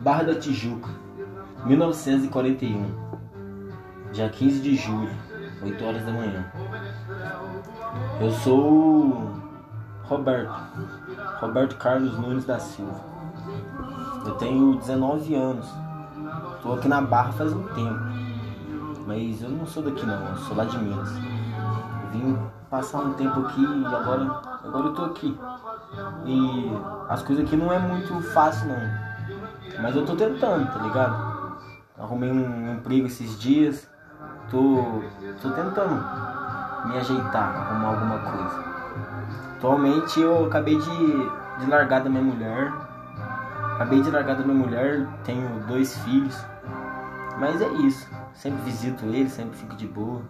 Barra da Tijuca, 1941, dia 15 de julho, 8 horas da manhã. Eu sou Roberto, Roberto Carlos Nunes da Silva. Eu tenho 19 anos. Tô aqui na Barra faz um tempo. Mas eu não sou daqui não, eu sou lá de Minas. Vim passar um tempo aqui e agora, agora eu tô aqui. E as coisas aqui não é muito fácil não. Mas eu tô tentando, tá ligado? Arrumei um emprego esses dias. Tô, tô tentando me ajeitar, arrumar alguma coisa. Atualmente eu acabei de, de largar da minha mulher. Acabei de largar da minha mulher, tenho dois filhos. Mas é isso. Sempre visito ele, sempre fico de boa.